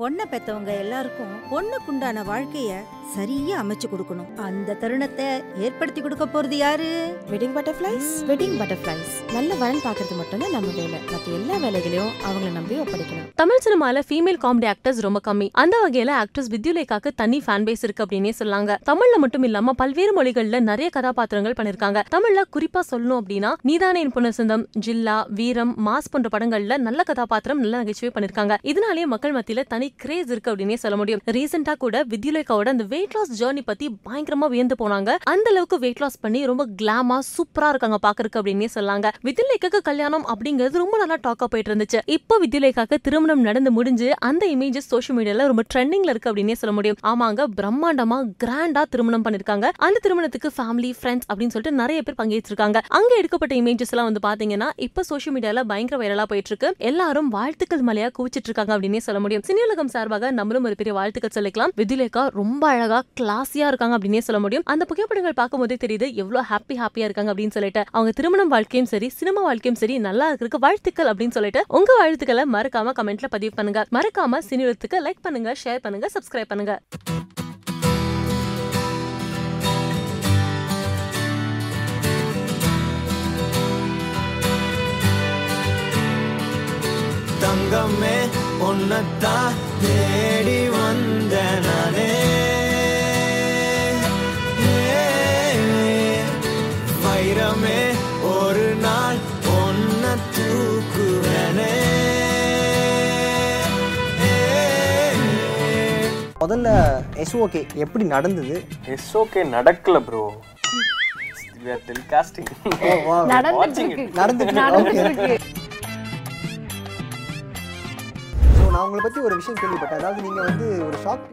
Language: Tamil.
பொண்ணை பெத்தவங்க எல்லாருக்கும் பொண்ணுக்குண்டான வாழ்க்கைய சரியா அமைச்சு கொடுக்கணும். அந்த தருணத்தை ஏற்படுத்தி கொடுக்க போறது யாரு? வெட்டிங் பட்டர்ஃப்ளைஸ் வெட்டிங் பட்டர்ஃப்ளைஸ் நல்ல வரன் பார்க்கறது மட்டும்தான் நம்ம வேலை. மற்ற எல்லா வேலைகளையும் அவங்கள நம்பி ஒப்படைக்கலாம் தமிழ் சினிமால ஃபீமேல் காமெடி ஆக்டர்ஸ் ரொம்ப கம்மி. அந்த வகையில ஆக்ட்ரஸ் வித்யுலேகாக்கு தனி ஃபேன் பேஸ் இருக்கு அப்படின்னே சொல்லாங்க. தமிழ்ல மட்டும் இல்லாம பல்வேறு மொழிகள்ல நிறைய கதாபாத்திரங்கள் பண்ணிருக்காங்க. தமிழ்ல குறிப்பா சொல்லணும் அப்படின்னா நீதானே என் புனர்சந்தம் ஜில்லா வீரம் மாஸ் போன்ற படங்கள்ல நல்ல கதாபாத்திரம் நல்ல நகைச்சுவை பண்ணிருக்காங்க. இதனாலேயே மக்கள் மத்தியில தனி கிரேஸ் இருக்கு அப்படின்னே சொல்ல முடியும். ரீசெண்டா கூட வித்யுலேகாவோட அந்த வெயிட் லாஸ் ஜேர்னி பத்தி பயங்கரமா வியந்து போனாங்க. அந்த அளவுக்கு வெயிட் லாஸ் பண்ணி ரொம்ப கிளாமா சூப்பரா இருக்காங்க பாக்குறதுக்கு அப்படின்னே சொல்லாங்க வித்யுலேகாக்கு கல்யாணம் அப்படிங்கிறது ரொம்ப நல்லா டாக்கா போயிட்டு இருந்துச்சு. இப்போ வித்யுலேகாக்கு திருமணம் நடந்து முடிஞ்சு அந்த இமேஜஸ் சோஷியல் மீடியால ரொம்ப ட்ரெண்டிங்ல இருக்கு அப்படின்னே சொல்ல முடியும். ஆமாங்க பிரம்மாண்டமா கிராண்டா திருமணம் பண்ணிருக்காங்க. அந்த திருமணத்துக்கு ஃபேமிலி ஃப்ரெண்ட்ஸ் அப்படின்னு சொல்லிட்டு நிறைய பேர் பங்கேற்றிருக்காங்க. அங்க எடுக்கப்பட்ட இமேஜஸ் எல்லாம் வந்து பாத்தீங்கன்னா இப்ப சோஷியல் மீடியால பயங்கர வைரலா போயிட்டு இருக்கு. எல்லாரும் வாழ்த்துக்கள் மலையா குவிச்சிட்டு இருக்காங்க அப்படின்னே சொல்ல முடியும். சினியுலகம் சார்பாக நம்மளும் ஒரு பெரிய வாழ்த்துக்கள் சொல்லிக்கலாம். வித்யுலேகா ரொம்ப அழகா கிளாஸியா இருக்காங்க அப்படின்னே சொல்ல முடியும். அந்த புகைப்படங்கள் பார்க்கும்போதே தெரியுது எவ்வளவு ஹாப்பி ஹாப்பியா இருக்காங்க அப்படின்னு சொல்லிட்டு. அவங்க திருமணம் வாழ்க்கையும் சரி சினிமா வாழ்க்கையும் சரி நல்லா இருக்கிறதுக்கு வாழ்த்துக்கள் அப்படின்னு சொல்லிட்டு. உங்க வாழ்த்துக்களை மறக்காம கமெண்ட்ல பதிவு பண்ணுங்க. மறக்காம சினியுலகத்துக்கு லைக் பண்ணுங்க ஷேர் பண்ணுங்க சப்ஸ்கிரைப் பண்ணுங்க. தங்கமே உன்னத்தான் தேடி வந்த நானே. வைரமே ஒரு நாள் ஒன்ன தூக்குவனே. முதல்ல எஸ்ஓகே எப்படி நடந்தது? இட்ஸ் ஓகே நடக்கல ப்ரோ நடந்துட்டு ஓகே. நான் உங்களை பற்றி ஒரு விஷயம் கேள்விப்பட்டேன். அதாவது நீங்கள் வந்து ஒரு ஷாப்